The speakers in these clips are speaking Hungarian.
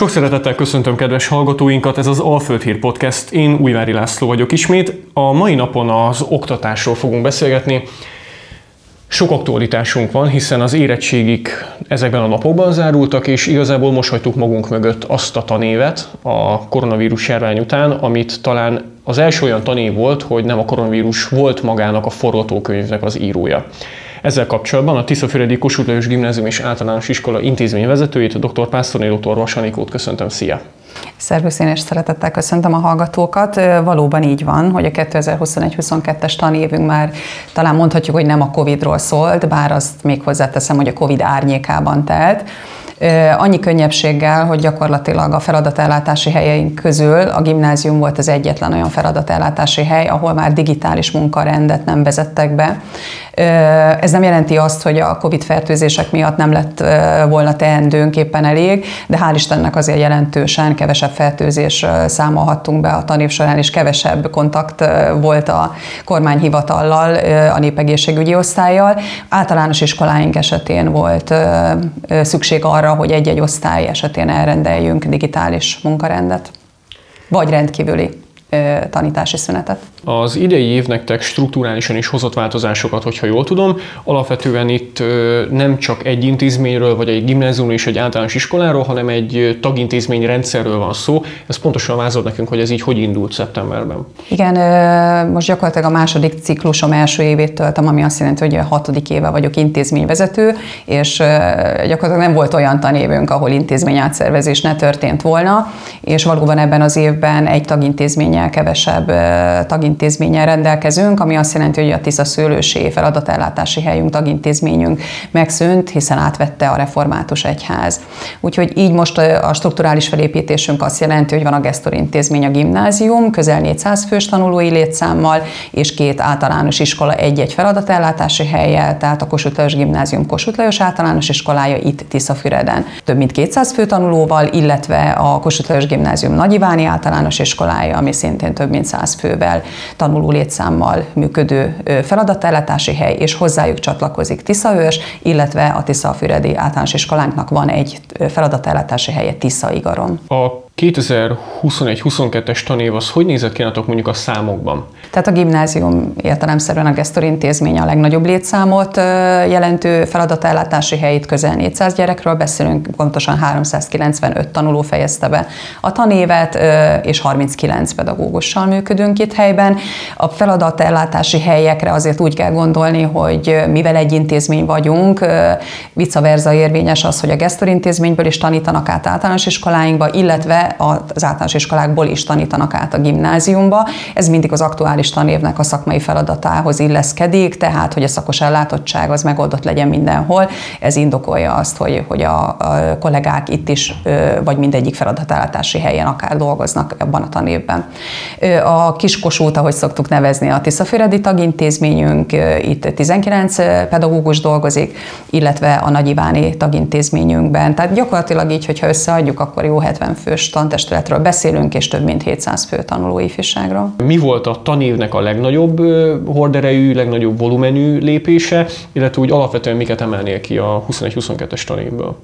Sok szeretettel köszöntöm kedves hallgatóinkat, ez az Alföld Hír Podcast, én Újvári László vagyok ismét. A mai napon az oktatásról fogunk beszélgetni. Sok aktualitásunk van, hiszen az érettségik ezekben a napokban zárultak, és igazából most hagytuk magunk mögött azt a tanévet a koronavírus járvány után, amit talán az első olyan tanév volt, hogy nem a koronavírus volt magának a forgatókönyvnek az írója. Ezzel kapcsolatban a Tiszafüredi Kossuth Lajos Gimnázium és Általános Iskola intézményvezetőjét, dr. Pásztorné dr. Vasanikót köszöntöm. Szia! Szervusz, én is szeretettel köszöntöm a hallgatókat. Valóban így van, hogy a 2021-22-es tanévünk már talán mondhatjuk, hogy nem a Covid-ról szólt, bár azt még hozzáteszem, hogy a Covid árnyékában telt. Annyi könnyebbséggel, hogy gyakorlatilag a feladatellátási helyeink közül a gimnázium volt az egyetlen olyan feladatellátási hely, ahol már digitális munkarendet nem vezettek be. Ez nem jelenti azt, hogy a COVID fertőzések miatt nem lett volna teendőnk éppen elég, de hál' Istennek azért jelentősen kevesebb fertőzés számolhattunk be a tanév során, és kevesebb kontakt volt a kormányhivatallal, a népegészségügyi osztályjal. Általános iskoláink esetén volt szükség arra, hogy egy-egy osztály esetén elrendeljünk digitális munkarendet, vagy rendkívüli tanítási szünetet. Az idei év nektek strukturálisan is hozott változásokat, hogyha jól tudom. Alapvetően itt nem csak egy intézményről, vagy egy gimnáziumról és egy általános iskoláról, hanem egy tagintézmény rendszerről van szó. Ez pontosan vázol nekünk, hogy ez így hogy indult szeptemberben. Igen, most gyakorlatilag a második ciklusom első évét töltöm, ami azt jelenti, hogy a hatodik éve vagyok intézményvezető, és gyakorlatilag nem volt olyan tanévünk, ahol intézmény átszervezés ne történt volna, és valóban ebben az évben egy tagintézménnyel kevesebb tagintézménnyel rendelkezünk, ami azt jelenti, hogy a Tisza szőlősé feladatellátási helyünk, tagintézményünk megszűnt, hiszen átvette a református egyház. Úgyhogy így most a strukturális felépítésünk azt jelenti, hogy van a Gestor intézmény, a gimnázium, közel 400 fős tanulói létszámmal, és két általános iskola egy-egy feladatellátási helyjel, tehát a Kossuth Lajos Gimnázium Kossuth Lajos általános iskolája itt Tiszafüreden. Több mint 200 fő tanulóval, illetve a Kossuth Lajos Gimnázium Nagyiváni általános iskolája, ami szintén több mint 100 fővel tanuló létszámmal működő feladatellátási hely, és hozzájuk csatlakozik Tiszaős, illetve a Tiszafüredi általános iskolánknak van egy feladatellátási helye Tiszaigaron. A 2021-22-es tanév az hogy nézett ki mondjuk a számokban? Tehát a gimnázium értelemszerűen a Gestor intézmény a legnagyobb létszámot jelentő feladatellátási helyét, közel 400 gyerekről beszélünk, pontosan 395 tanuló fejezte be a tanévet, és 39 pedagógussal működünk itt helyben. A feladatellátási helyekre azért úgy kell gondolni, hogy mivel egy intézmény vagyunk, vice versa érvényes az, hogy a Gestor intézményből is tanítanak át általános iskoláinkba, illetve az általános iskolákból is tanítanak át a gimnáziumba. Ez mindig az aktuális tanévnek a szakmai feladatához illeszkedik, tehát hogy a szakos ellátottság az megoldott legyen mindenhol. Ez indokolja azt, hogy, hogy a, a kollégák itt is, vagy mindegyik feladatállátási helyen akár dolgoznak ebben a tanévben. A Kiskosút, ahogy szoktuk nevezni, a Tiszafüredi tagintézményünk, itt 19 pedagógus dolgozik, illetve a Nagyiváni tagintézményünkben. Tehát gyakorlatilag így, hogyha összeadjuk, akkor jó 70 fős tantestületről beszélünk, és több mint 700 fő tanuló ifjúságról. Mi volt a tanévnek a legnagyobb horderejű, legnagyobb volumenű lépése, illetve úgy alapvetően miket emelnél ki a 21-22-es tanévből?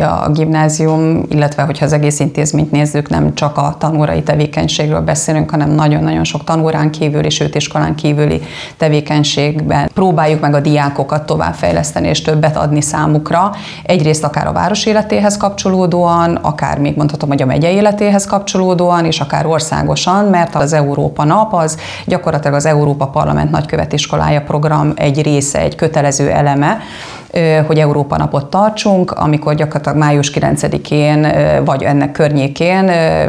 A gimnázium, illetve hogyha az egész intézményt nézzük, nem csak a tanórai tevékenységről beszélünk, hanem nagyon-nagyon sok tanórán kívül és őt iskolán kívüli tevékenységben próbáljuk meg a diákokat továbbfejleszteni és többet adni számukra. Egyrészt akár a város életéhez kapcsolódóan, akár még mondhatom, hogy a megye életéhez kapcsolódóan, és akár országosan, mert az Európa nap az gyakorlatilag az Európa Parlament nagykövetiskolája program egy része, egy kötelező eleme, hogy Európa napot tartsunk, amikor gyakorlatilag május 9-én vagy ennek környékén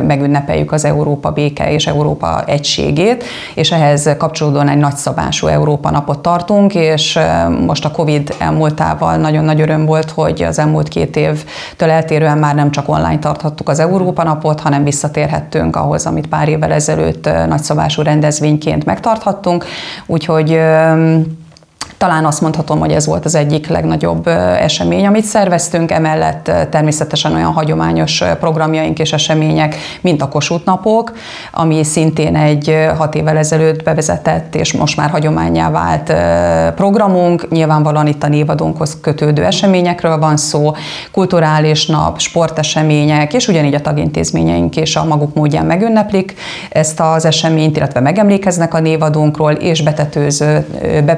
megünnepeljük az Európa béke és Európa egységét, és ehhez kapcsolódóan egy nagyszabású Európa napot tartunk, és most a Covid elmúltával nagyon nagy öröm volt, hogy az elmúlt két évtől eltérően már nem csak online tarthattuk az Európa napot, hanem visszatérhettünk ahhoz, amit pár évvel ezelőtt nagyszabású rendezvényként megtarthattunk, úgyhogy Talán azt mondhatom, hogy ez volt az egyik legnagyobb esemény, amit szerveztünk, emellett természetesen olyan hagyományos programjaink és események, mint a Kossuth napok, ami szintén egy hat évvel ezelőtt bevezetett, és most már hagyományá vált programunk. Nyilvánvalóan itt a névadónkhoz kötődő eseményekről van szó, kulturális nap, sportesemények, és ugyanígy a tagintézményeink és a maguk módján megünneplik ezt az eseményt, illetve megemlékeznek a névadónkról, és betetőző,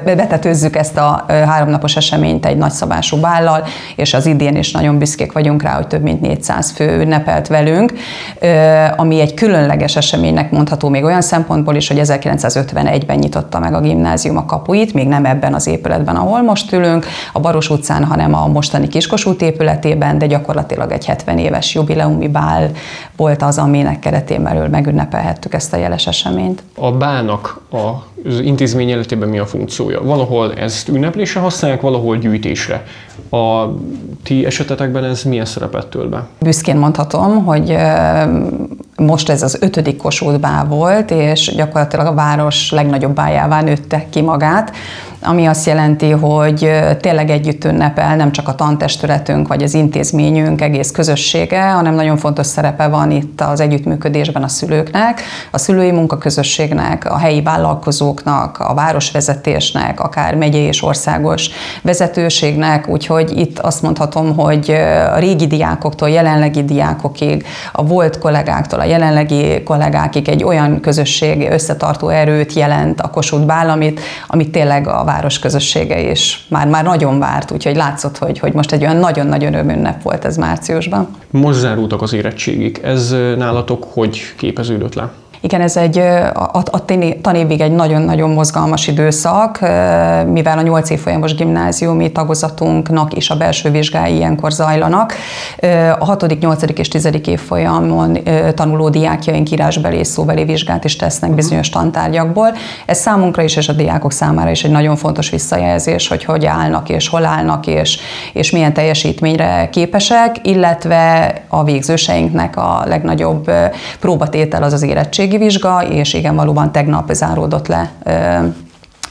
betetőzzük ezt a háromnapos eseményt egy nagyszabású bállal, és az idén is nagyon büszkék vagyunk rá, hogy több mint 400 fő ünnepelt velünk, ami egy különleges eseménynek mondható még olyan szempontból is, hogy 1951-ben nyitotta meg a gimnázium a kapuit, még nem ebben az épületben, ahol most ülünk, a Baros utcán, hanem a mostani Kiskosút épületében, de gyakorlatilag egy 70 éves jubileumi bál volt az, aminek keretén belül megünnepelhettük ezt a jeles eseményt. A bának az intézmény életében mi a funkciója? Valahol ezt ünneplésre használják, valahol gyűjtésre. A ti esetetekben ez milyen szerepet tölt be? Büszkén mondhatom, hogy most ez az ötödik Kossuth volt, és gyakorlatilag a város legnagyobb bájává nőtte ki magát ami azt jelenti, hogy tényleg együtt ünnepel nem csak a tantestületünk vagy az intézményünk egész közössége, hanem nagyon fontos szerepe van itt az együttműködésben a szülőknek, a szülői munkaközösségnek, a helyi vállalkozóknak, a városvezetésnek, akár megyei és országos vezetőségnek, úgyhogy itt azt mondhatom, hogy a régi diákoktól, jelenlegi diákokig, a volt kollégáktól, a jelenlegi kollégákig egy olyan közösség összetartó erőt jelent a Kossuth Bál, amit, amit tényleg a város közössége is már, már nagyon várt, úgyhogy látszott, hogy, hogy most egy olyan nagyon-nagyon örömünnep volt ez márciusban. Most zárultak az érettségik. Ez nálatok hogy képeződött le? Igen, ez egy a, a tanévig egy nagyon-nagyon mozgalmas időszak, mivel a 8 évfolyamos gimnáziumi tagozatunknak is a belső vizsgái ilyenkor zajlanak. A 6., 8. és 10. évfolyamon tanuló diákjaink írásbeli és szóbeli vizsgát is tesznek mhm. bizonyos tantárgyakból. Ez számunkra is és a diákok számára is egy nagyon fontos visszajelzés, hogy hogy állnak és hol állnak és, és milyen teljesítményre képesek, illetve a végzőseinknek a legnagyobb próbatétel az az érettség érettségi vizsga, és igen, valóban tegnap záródott le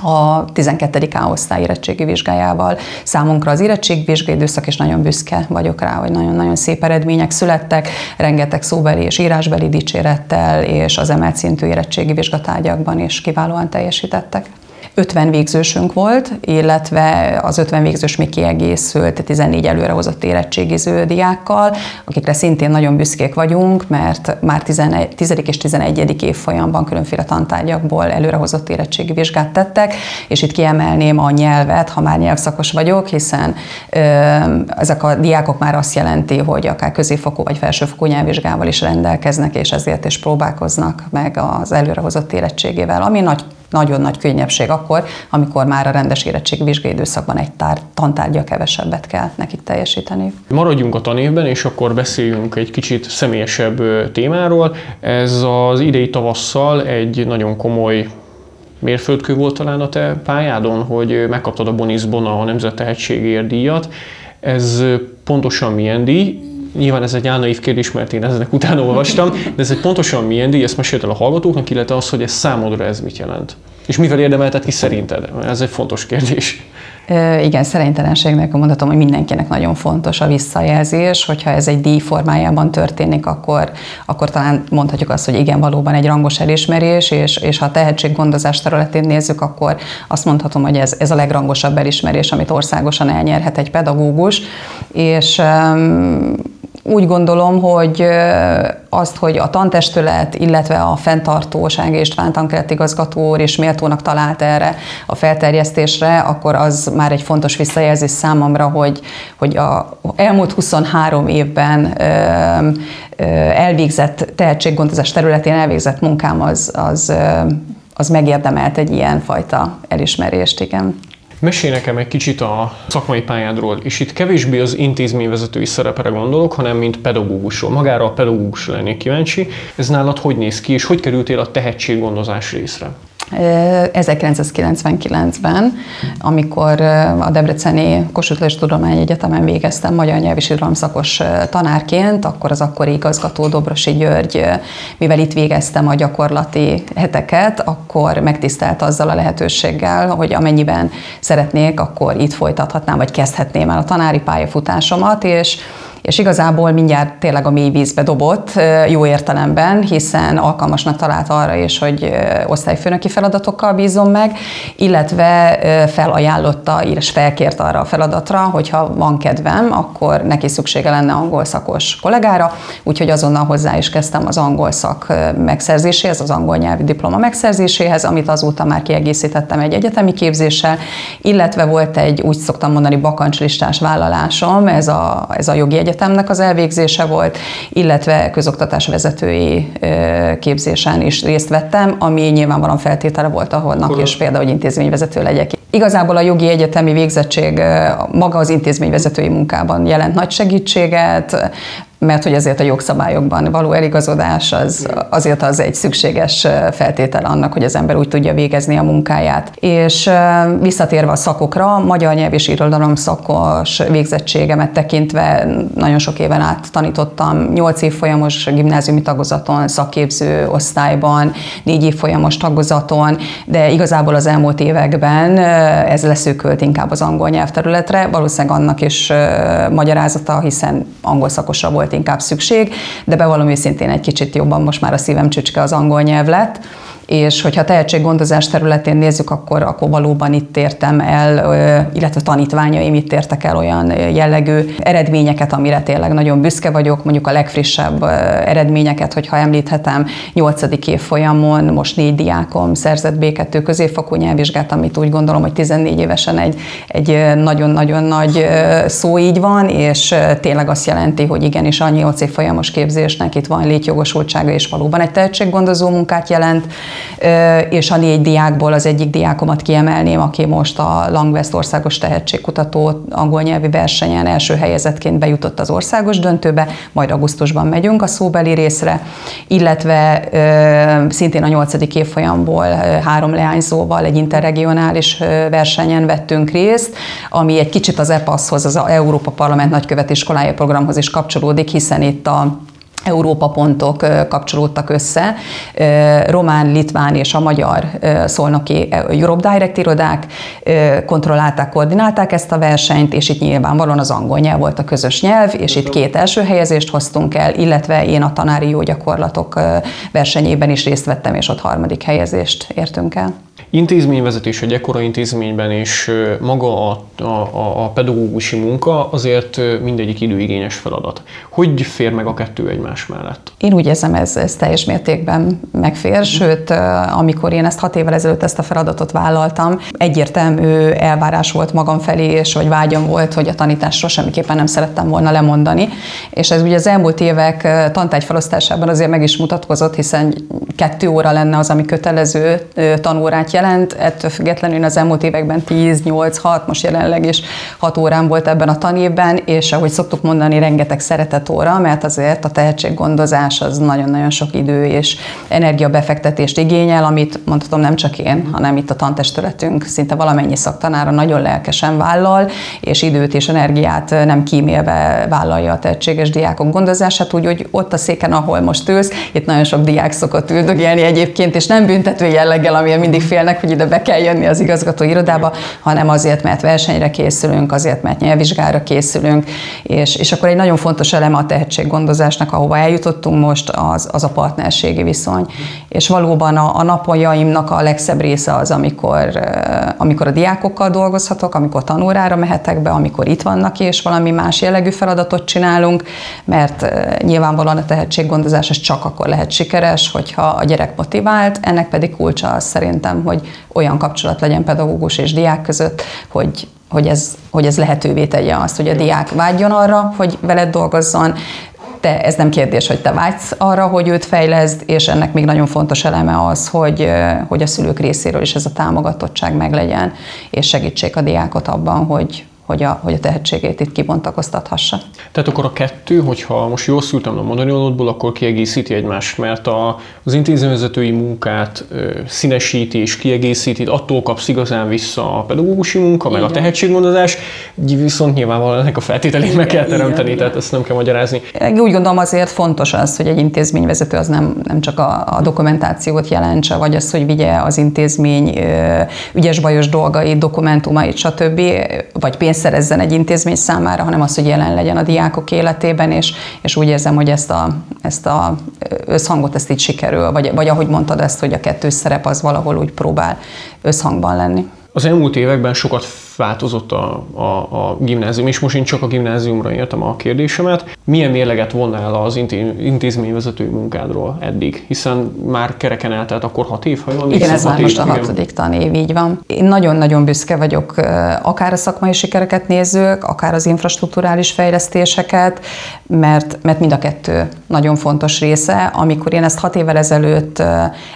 a 12. A osztály érettségi vizsgájával. Számunkra az érettségvizsgai időszak, és nagyon büszke vagyok rá, hogy nagyon-nagyon szép eredmények születtek, rengeteg szóbeli és írásbeli dicsérettel, és az emelt szintű érettségi vizsgatárgyakban is kiválóan teljesítettek. 50 végzősünk volt, illetve az 50 végzős még kiegészült 14 előrehozott érettségiző diákkal, akikre szintén nagyon büszkék vagyunk, mert már 11, 10. és 11. évfolyamban különféle tantárgyakból előrehozott érettségi vizsgát tettek, és itt kiemelném a nyelvet, ha már nyelvszakos vagyok, hiszen ö, ezek a diákok már azt jelenti, hogy akár középfokú vagy felsőfokú nyelvvizsgával is rendelkeznek, és ezért is próbálkoznak meg az előrehozott érettségével, ami nagy nagyon nagy könnyebbség akkor, amikor már a rendes érettségi vizsgai időszakban egy tár, tantárgya kevesebbet kell nekik teljesíteni. Maradjunk a tanévben, és akkor beszéljünk egy kicsit személyesebb témáról. Ez az idei tavasszal egy nagyon komoly mérföldkő volt talán a te pályádon, hogy megkaptad a Bonisbon a Nemzet Tehetségért díjat. Ez pontosan milyen díj, Nyilván ez egy álnaív kérdés, mert én ezek utána olvastam, de ez egy pontosan milyen díj, ezt mesélt el a hallgatóknak, illetve az, hogy ez számodra ez mit jelent. És mivel érdemeltet ki szerinted? Ez egy fontos kérdés. Igen, szerénytelenségnek mondhatom, hogy mindenkinek nagyon fontos a visszajelzés, hogyha ez egy díj formájában történik, akkor, akkor talán mondhatjuk azt, hogy igen, valóban egy rangos elismerés, és, és ha a tehetséggondozás területén nézzük, akkor azt mondhatom, hogy ez, ez a legrangosabb elismerés, amit országosan elnyerhet egy pedagógus, és um, úgy gondolom, hogy azt, hogy a tantestület, illetve a fenntartóság és tankelet igazgató úr is méltónak talált erre a felterjesztésre, akkor az már egy fontos visszajelzés számomra, hogy, hogy a elmúlt 23 évben elvégzett tehetséggondozás területén elvégzett munkám az, az, az megérdemelt egy ilyen fajta elismerést, igen. Mesélj nekem egy kicsit a szakmai pályádról, és itt kevésbé az intézményvezetői szerepre gondolok, hanem mint pedagógusról. Magára a pedagógusra lennék kíváncsi. Ez nálad hogy néz ki, és hogy kerültél a tehetséggondozás részre? 1999-ben, amikor a Debreceni Kossuth Tudomány Egyetemen végeztem magyar nyelv és szakos tanárként, akkor az akkori igazgató Dobrosi György, mivel itt végeztem a gyakorlati heteket, akkor megtisztelt azzal a lehetőséggel, hogy amennyiben szeretnék, akkor itt folytathatnám, vagy kezdhetném el a tanári pályafutásomat, és és igazából mindjárt tényleg a mély vízbe dobott, jó értelemben, hiszen alkalmasnak talált arra is, hogy osztályfőnöki feladatokkal bízom meg, illetve felajánlotta, és felkért arra a feladatra, hogyha van kedvem, akkor neki szüksége lenne angol szakos kollégára, úgyhogy azonnal hozzá is kezdtem az angol szak megszerzéséhez, az angol nyelvi diploma megszerzéséhez, amit azóta már kiegészítettem egy egyetemi képzéssel, illetve volt egy, úgy szoktam mondani, bakancslistás vállalásom, ez a, ez a jogi egyetemnek az elvégzése volt, illetve közoktatás vezetői képzésen is részt vettem, ami nyilvánvalóan feltétele volt ahonnak is például, hogy intézményvezető legyek. Igazából a jogi egyetemi végzettség maga az intézményvezetői munkában jelent nagy segítséget, mert hogy azért a jogszabályokban való eligazodás az, azért az egy szükséges feltétel annak, hogy az ember úgy tudja végezni a munkáját. És visszatérve a szakokra, magyar nyelv és irodalom szakos végzettségemet tekintve nagyon sok éven át tanítottam, 8 év folyamos gimnáziumi tagozaton, szakképző osztályban, 4 év folyamos tagozaton, de igazából az elmúlt években ez leszűkült inkább az angol nyelvterületre, valószínűleg annak is magyarázata, hiszen angol szakosra volt volt inkább szükség, de bevallom őszintén egy kicsit jobban most már a szívem csücske az angol nyelv lett, és hogyha tehetséggondozás területén nézzük, akkor, akkor valóban itt értem el, illetve tanítványaim itt értek el olyan jellegű eredményeket, amire tényleg nagyon büszke vagyok, mondjuk a legfrissebb eredményeket, hogyha említhetem, 8. évfolyamon most négy diákom szerzett B2 középfokú nyelvvizsgát, amit úgy gondolom, hogy 14 évesen egy, egy nagyon-nagyon nagy szó így van, és tényleg azt jelenti, hogy igenis a 8 évfolyamos képzésnek itt van létjogosultsága, és valóban egy tehetséggondozó munkát jelent és a négy diákból az egyik diákomat kiemelném, aki most a Langvest országos tehetségkutató angol nyelvi versenyen első helyezettként bejutott az országos döntőbe, majd augusztusban megyünk a szóbeli részre, illetve szintén a nyolcadik évfolyamból három leányzóval egy interregionális versenyen vettünk részt, ami egy kicsit az EPASZ-hoz, az Európa Parlament Nagykövetiskolája programhoz is kapcsolódik, hiszen itt a Európa pontok kapcsolódtak össze. Román, litván és a magyar szolnoki Europe Direct irodák kontrollálták, koordinálták ezt a versenyt, és itt nyilvánvalóan az angol nyelv volt a közös nyelv, és itt két első helyezést hoztunk el, illetve én a tanári jó gyakorlatok versenyében is részt vettem, és ott harmadik helyezést értünk el intézményvezetés egy ekkora intézményben, és maga a, a, a pedagógusi munka azért mindegyik időigényes feladat. Hogy fér meg a kettő egymás mellett? Én úgy érzem, ez, ez teljes mértékben megfér, sőt, amikor én ezt hat évvel ezelőtt ezt a feladatot vállaltam, egyértelmű elvárás volt magam felé, és hogy vágyam volt, hogy a tanításról semmiképpen nem szerettem volna lemondani. És ez ugye az elmúlt évek tantágy felosztásában azért meg is mutatkozott, hiszen kettő óra lenne az, ami kötelező tanórát jelent, jelent, ettől függetlenül az elmúlt években 10, 8, 6, most jelenleg is 6 órán volt ebben a tanévben, és ahogy szoktuk mondani, rengeteg szeretet óra, mert azért a tehetséggondozás az nagyon-nagyon sok idő és energiabefektetést igényel, amit mondhatom nem csak én, hanem itt a tantestületünk szinte valamennyi szaktanára nagyon lelkesen vállal, és időt és energiát nem kímélve vállalja a tehetséges diákok gondozását, úgyhogy ott a széken, ahol most ülsz, itt nagyon sok diák szokott üldögélni egyébként, és nem büntető jelleggel, amilyen mindig félnek félnek, hogy ide be kell jönni az igazgató irodába, hanem azért, mert versenyre készülünk, azért, mert nyelvvizsgára készülünk, és, és akkor egy nagyon fontos eleme a tehetséggondozásnak, ahova eljutottunk most, az, az a partnerségi viszony. És valóban a, a napjaimnak a legszebb része az, amikor, amikor a diákokkal dolgozhatok, amikor tanórára mehetek be, amikor itt vannak és valami más jellegű feladatot csinálunk, mert nyilvánvalóan a tehetséggondozás az csak akkor lehet sikeres, hogyha a gyerek motivált, ennek pedig kulcsa az szerintem, hogy olyan kapcsolat legyen pedagógus és diák között, hogy hogy ez, hogy ez lehetővé tegye azt, hogy a diák vágyjon arra, hogy veled dolgozzon, te, ez nem kérdés, hogy te vágysz arra, hogy őt fejleszd, és ennek még nagyon fontos eleme az, hogy, hogy a szülők részéről is ez a támogatottság meglegyen, és segítsék a diákot abban, hogy, hogy a, hogy a tehetségét itt kibontakoztathassa. Tehát akkor a kettő, hogyha most jól szültem a mondani akkor kiegészíti egymást, mert a, az intézményvezetői munkát ö, színesíti és kiegészíti, attól kapsz igazán vissza a pedagógusi munka, meg Igen. a tehetséggondozás, viszont nyilvánvalóan ennek a feltételét meg kell teremteni, Igen. tehát ezt nem kell magyarázni. Úgy gondolom azért fontos az, hogy egy intézményvezető az nem, nem csak a, a dokumentációt jelentse, vagy az, hogy vigye az intézmény ügyes-bajos dolgait, dokumentumait, stb., vagy pénzt szerezzen egy intézmény számára, hanem az, hogy jelen legyen a diákok életében, és, és úgy érzem, hogy ezt a, ezt a összhangot ezt így sikerül, vagy, vagy ahogy mondtad ezt, hogy a kettős szerep az valahol úgy próbál összhangban lenni. Az elmúlt években sokat változott a, a, a gimnázium, és most én csak a gimnáziumra értem a kérdésemet. Milyen mérleget vonnál az intézményvezetői munkádról eddig? Hiszen már kereken eltelt akkor hat év, ha jól Igen, ez már most a hatodik tanév, így van. Én nagyon-nagyon büszke vagyok, akár a szakmai sikereket nézzük, akár az infrastruktúrális fejlesztéseket, mert, mert mind a kettő nagyon fontos része. Amikor én ezt hat évvel ezelőtt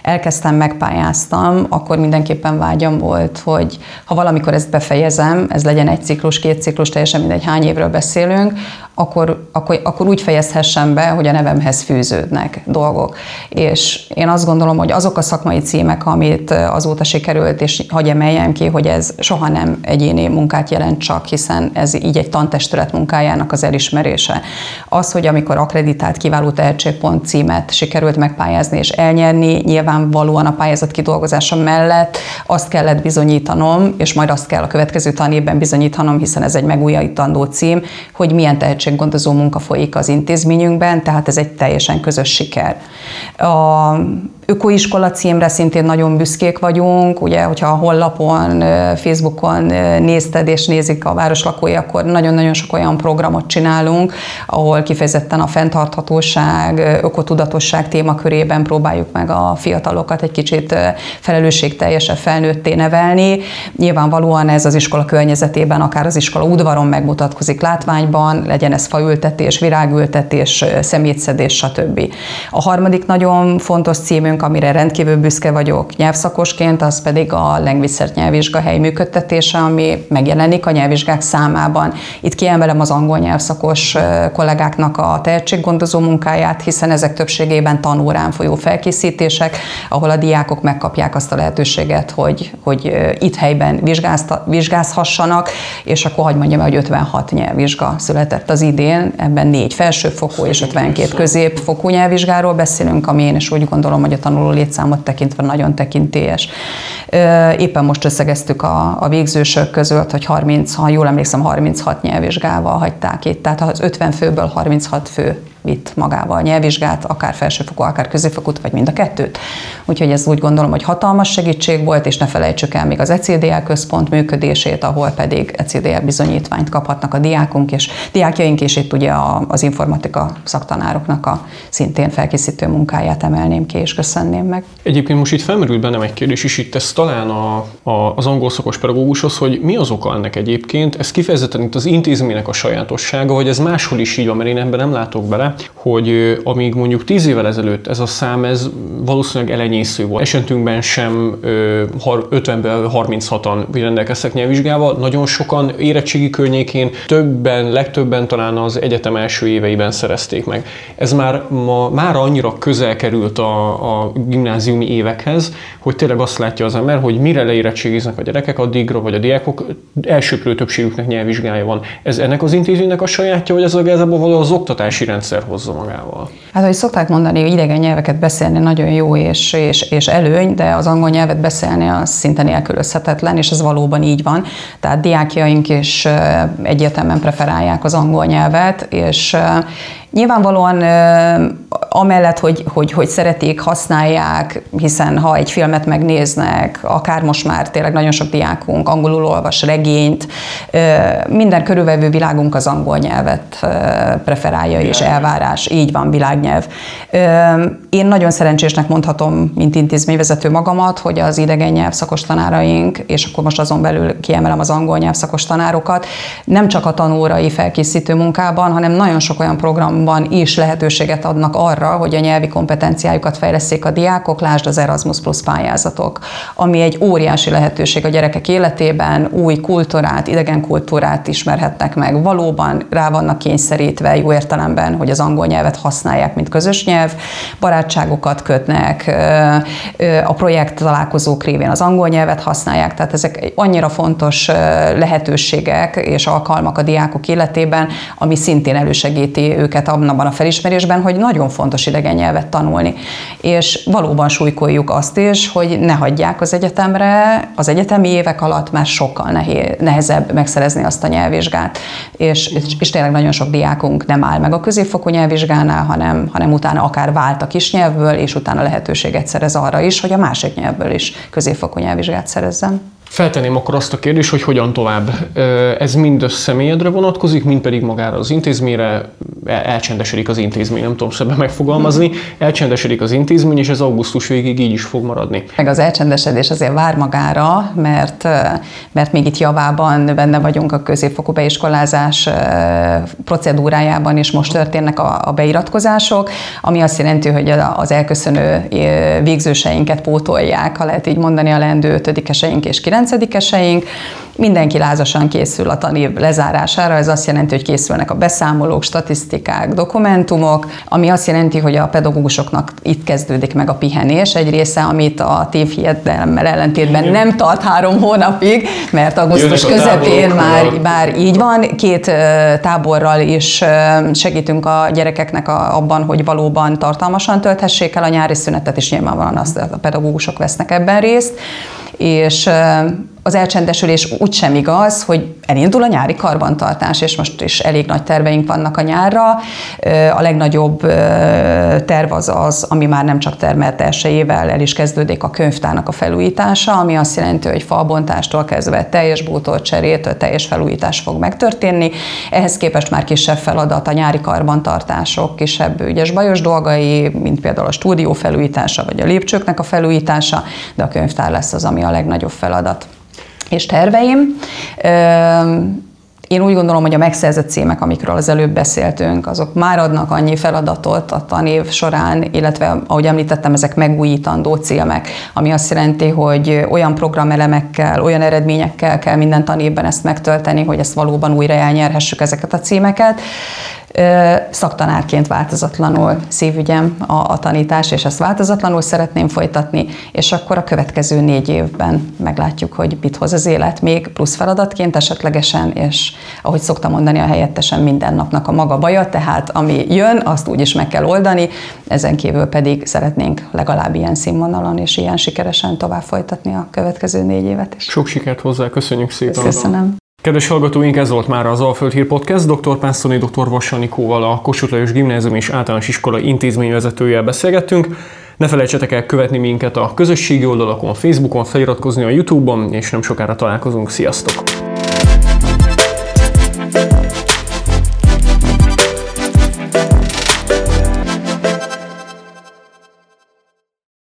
elkezdtem, megpályáztam, akkor mindenképpen vágyam volt, hogy ha valamikor ezt befejezem, fejezem, ez legyen egy ciklus, két ciklus, teljesen mindegy hány évről beszélünk, akkor, akkor, akkor úgy fejezhessem be, hogy a nevemhez fűződnek dolgok. És én azt gondolom, hogy azok a szakmai címek, amit azóta sikerült, és hagy emeljem ki, hogy ez soha nem egyéni munkát jelent csak, hiszen ez így egy tantestület munkájának az elismerése. Az, hogy amikor akreditált kiváló tehetségpont címet sikerült megpályázni és elnyerni, nyilvánvalóan a pályázat kidolgozása mellett azt kellett bizonyítanom, és majd azt kell a következő tanévben bizonyítanom, hiszen ez egy megújítandó cím, hogy milyen tehetség tehetséggondozó munka folyik az intézményünkben, tehát ez egy teljesen közös siker. A Ökoiskola címre szintén nagyon büszkék vagyunk, ugye, hogyha a honlapon, Facebookon nézted és nézik a város lakói, akkor nagyon-nagyon sok olyan programot csinálunk, ahol kifejezetten a fenntarthatóság, ökotudatosság témakörében próbáljuk meg a fiatalokat egy kicsit felelősségteljesebb felnőtté nevelni. Nyilvánvalóan ez az iskola környezetében, akár az iskola udvaron megmutatkozik látványban, legyen ez faültetés, virágültetés, szemétszedés, stb. A harmadik nagyon fontos címünk cégünk, amire rendkívül büszke vagyok nyelvszakosként, az pedig a Lengviszert nyelvvizsgahely működtetése, ami megjelenik a nyelvvizsgák számában. Itt kiemelem az angol nyelvszakos kollégáknak a tehetséggondozó munkáját, hiszen ezek többségében tanórán folyó felkészítések, ahol a diákok megkapják azt a lehetőséget, hogy, hogy itt helyben vizsgázhassanak, és akkor hagyd mondjam, hogy 56 nyelvvizsga született az idén, ebben négy felsőfokú és 52 középfokú nyelvvizsgáról beszélünk, ami én is úgy gondolom, hogy a tanuló létszámot tekintve nagyon tekintélyes. Éppen most összegeztük a, a végzősök között, hogy 30, ha jól emlékszem, 36 nyelvvizsgával hagyták itt, tehát az 50 főből 36 fő vitt magával nyelvvizsgát, akár felsőfokú, akár középfokút, vagy mind a kettőt. Úgyhogy ez úgy gondolom, hogy hatalmas segítség volt, és ne felejtsük el még az ECDL központ működését, ahol pedig ECDL bizonyítványt kaphatnak a diákunk, és diákjaink, és itt ugye az informatika szaktanároknak a szintén felkészítő munkáját emelném ki, és köszönném meg. Egyébként most itt felmerült bennem egy kérdés, és itt ez talán a, a, az angol szakos pedagógushoz, hogy mi az oka ennek egyébként? Ez kifejezetten itt az intézménynek a sajátossága, hogy ez máshol is így van, mert én ebben nem látok bele, hogy amíg mondjuk 10 évvel ezelőtt ez a szám, ez valószínűleg elenyésző volt. Esetünkben sem 50-ből 36-an rendelkeztek nyelvvizsgával, nagyon sokan érettségi környékén, többen, legtöbben talán az egyetem első éveiben szerezték meg. Ez már ma, már annyira közel került a, a gimnáziumi évekhez, hogy tényleg azt látja az ember, hogy mire leérettségiznek a gyerekek, addigra vagy a diákok elsőprő többségüknek nyelvvizsgája van. Ez ennek az intézménynek a sajátja, vagy ez igazából az oktatási rendszer hozza magával? Hát, hogy szokták mondani, hogy idegen nyelveket beszélni nagyon jó és, és, és előny, de az angol nyelvet beszélni az szinte nélkülözhetetlen, és ez valóban így van. Tehát diákjaink is egyértelműen preferálják az angol nyelvet, és Nyilvánvalóan amellett, hogy, hogy, hogy szeretik, használják, hiszen ha egy filmet megnéznek, akár most már tényleg nagyon sok diákunk angolul olvas regényt, minden körülvevő világunk az angol nyelvet preferálja és elvárás, így van, világnyelv. Én nagyon szerencsésnek mondhatom, mint intézményvezető magamat, hogy az idegen nyelv szakos tanáraink, és akkor most azon belül kiemelem az angol nyelv szakos tanárokat, nem csak a tanórai felkészítő munkában, hanem nagyon sok olyan program programban is lehetőséget adnak arra, arra, hogy a nyelvi kompetenciájukat fejleszték a diákok, lásd az Erasmus Plus pályázatok, ami egy óriási lehetőség a gyerekek életében, új kultúrát, idegen kultúrát ismerhetnek meg, valóban rá vannak kényszerítve jó értelemben, hogy az angol nyelvet használják, mint közös nyelv, barátságokat kötnek, a projekt találkozók révén az angol nyelvet használják, tehát ezek annyira fontos lehetőségek és alkalmak a diákok életében, ami szintén elősegíti őket abban a felismerésben, hogy nagyon fontos idegen nyelvet tanulni. És valóban súlykoljuk azt is, hogy ne hagyják az egyetemre, az egyetemi évek alatt már sokkal nehezebb megszerezni azt a nyelvvizsgát. És, és, és tényleg nagyon sok diákunk nem áll meg a középfokú nyelvvizsgánál, hanem, hanem utána akár vált a kisnyelvből, és utána lehetőséget szerez arra is, hogy a másik nyelvből is középfokú nyelvvizsgát szerezzen. Feltenném akkor azt a kérdést, hogy hogyan tovább. Ez mind a személyedre vonatkozik, mind pedig magára az intézményre. Elcsendesedik az intézmény, nem tudom szebben megfogalmazni. Elcsendesedik az intézmény, és ez augusztus végig így is fog maradni. Meg az elcsendesedés azért vár magára, mert, mert még itt javában benne vagyunk a középfokú beiskolázás procedúrájában, és most történnek a, a beiratkozások, ami azt jelenti, hogy az elköszönő végzőseinket pótolják, ha lehet így mondani, a leendő ötödikeseink és 9-eseink, mindenki lázasan készül a tanév lezárására, ez azt jelenti, hogy készülnek a beszámolók, statisztikák, dokumentumok, ami azt jelenti, hogy a pedagógusoknak itt kezdődik meg a pihenés, egy része, amit a tévhiedelemmel ellentétben nem tart három hónapig, mert augusztus közepén már, már így van. Két táborral is segítünk a gyerekeknek abban, hogy valóban tartalmasan tölthessék el a nyári szünetet, és nyilvánvalóan azt a pedagógusok vesznek ebben részt és az elcsendesülés úgy sem igaz, hogy elindul a nyári karbantartás, és most is elég nagy terveink vannak a nyárra. A legnagyobb terv az az, ami már nem csak termelt elsőjével el is kezdődik a könyvtárnak a felújítása, ami azt jelenti, hogy falbontástól kezdve teljes bútorcserétől teljes felújítás fog megtörténni. Ehhez képest már kisebb feladat a nyári karbantartások, kisebb ügyes bajos dolgai, mint például a stúdió felújítása, vagy a lépcsőknek a felújítása, de a könyvtár lesz az, ami a legnagyobb feladat és terveim. Én úgy gondolom, hogy a megszerzett címek, amikről az előbb beszéltünk, azok már adnak annyi feladatot a tanév során, illetve, ahogy említettem, ezek megújítandó címek, ami azt jelenti, hogy olyan programelemekkel, olyan eredményekkel kell minden tanévben ezt megtölteni, hogy ezt valóban újra elnyerhessük ezeket a címeket. Szaktanárként változatlanul szívügyem a, a tanítás, és ezt változatlanul szeretném folytatni, és akkor a következő négy évben meglátjuk, hogy mit hoz az élet még plusz feladatként esetlegesen, és ahogy szoktam mondani a helyettesen minden napnak a maga baja, tehát ami jön, azt úgy is meg kell oldani, ezen kívül pedig szeretnénk legalább ilyen színvonalon és ilyen sikeresen tovább folytatni a következő négy évet is. Sok sikert hozzá, köszönjük szépen! Köszönöm! Kedves hallgatóink, ez volt már az Alföld Hír Podcast. Dr. Pánszoni dr. Vassanikóval a Kossuth Lajos Gimnázium és Általános Iskola intézményvezetőjel beszélgettünk. Ne felejtsetek el követni minket a közösségi oldalakon, Facebookon, feliratkozni a YouTube-on, és nem sokára találkozunk. Sziasztok!